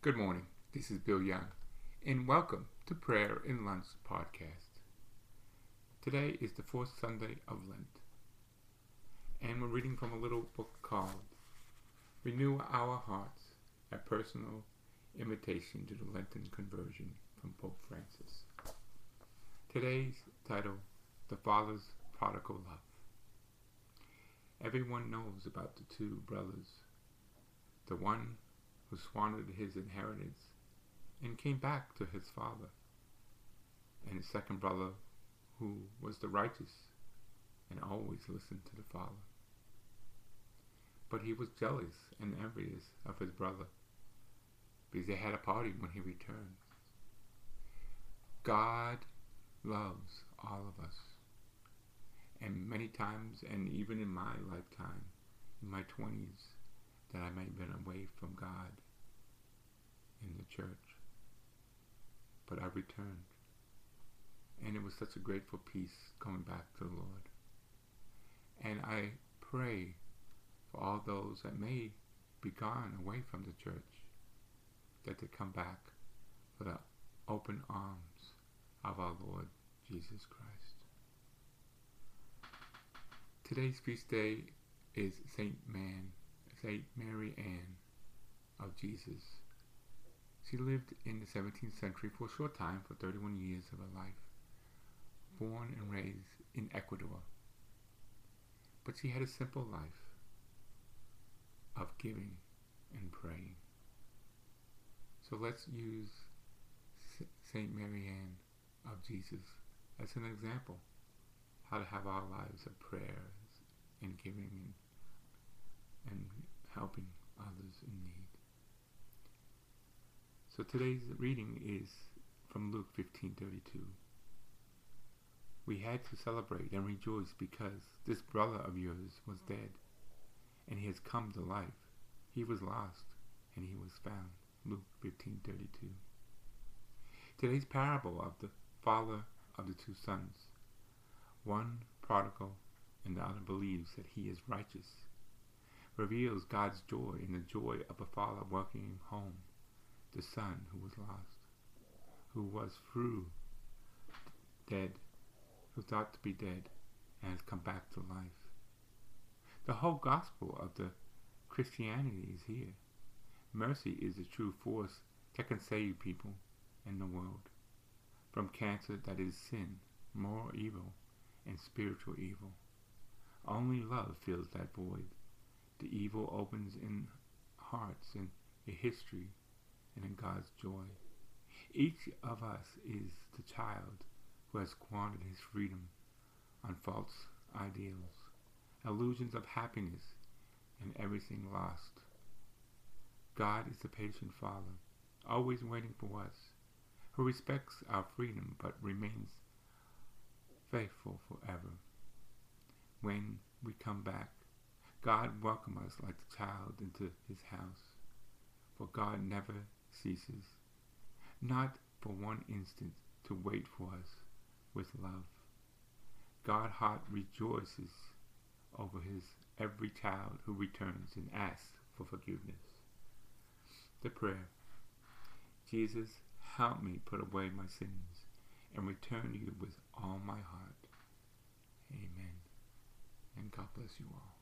Good morning. This is Bill Young, and welcome to Prayer in Lunch podcast. Today is the fourth Sunday of Lent, and we're reading from a little book called Renew Our Hearts A Personal Invitation to the Lenten Conversion from Pope Francis. Today's title The Father's Prodigal Love. Everyone knows about the two brothers, the one who squandered his inheritance and came back to his father, and his second brother who was the righteous and always listened to the father. But he was jealous and envious of his brother because they had a party when he returned. God loves all of us and many times, and even in my lifetime, in my 20s, that I may have been away from God in the church. But I returned. And it was such a grateful peace coming back to the Lord. And I pray for all those that may be gone away from the church, that they come back for the open arms of our Lord Jesus Christ. Today's feast day is Saint Man, Saint Mary Ann of Jesus. She lived in the 17th century for a short time, for 31 years of her life, born and raised in Ecuador. But she had a simple life of giving and praying. So let's use Saint Mary Ann of Jesus as an example how to have our lives of prayers and giving and, and helping others in need. So today's reading is from Luke 15:32. We had to celebrate and rejoice because this brother of yours was dead and he has come to life. He was lost and he was found. Luke 15:32. Today's parable of the father of the two sons one prodigal and the other believes that he is righteous, reveals God's joy in the joy of a father welcoming home the son who was lost, who was through dead, who thought to be dead, and has come back to life. The whole gospel of the Christianity is here. Mercy is the true force that can save people in the world from cancer that is sin, moral evil, and spiritual evil. Only love fills that void. The evil opens in hearts and in history and in God's joy. Each of us is the child who has squandered his freedom on false ideals, illusions of happiness, and everything lost. God is the patient Father, always waiting for us, who respects our freedom but remains faithful forever. When we come back, God welcome us like the child into his house. For God never ceases, not for one instant, to wait for us with love. God heart rejoices over his every child who returns and asks for forgiveness. The prayer Jesus, help me put away my sins and return to you with all my heart. Amen. And God bless you all.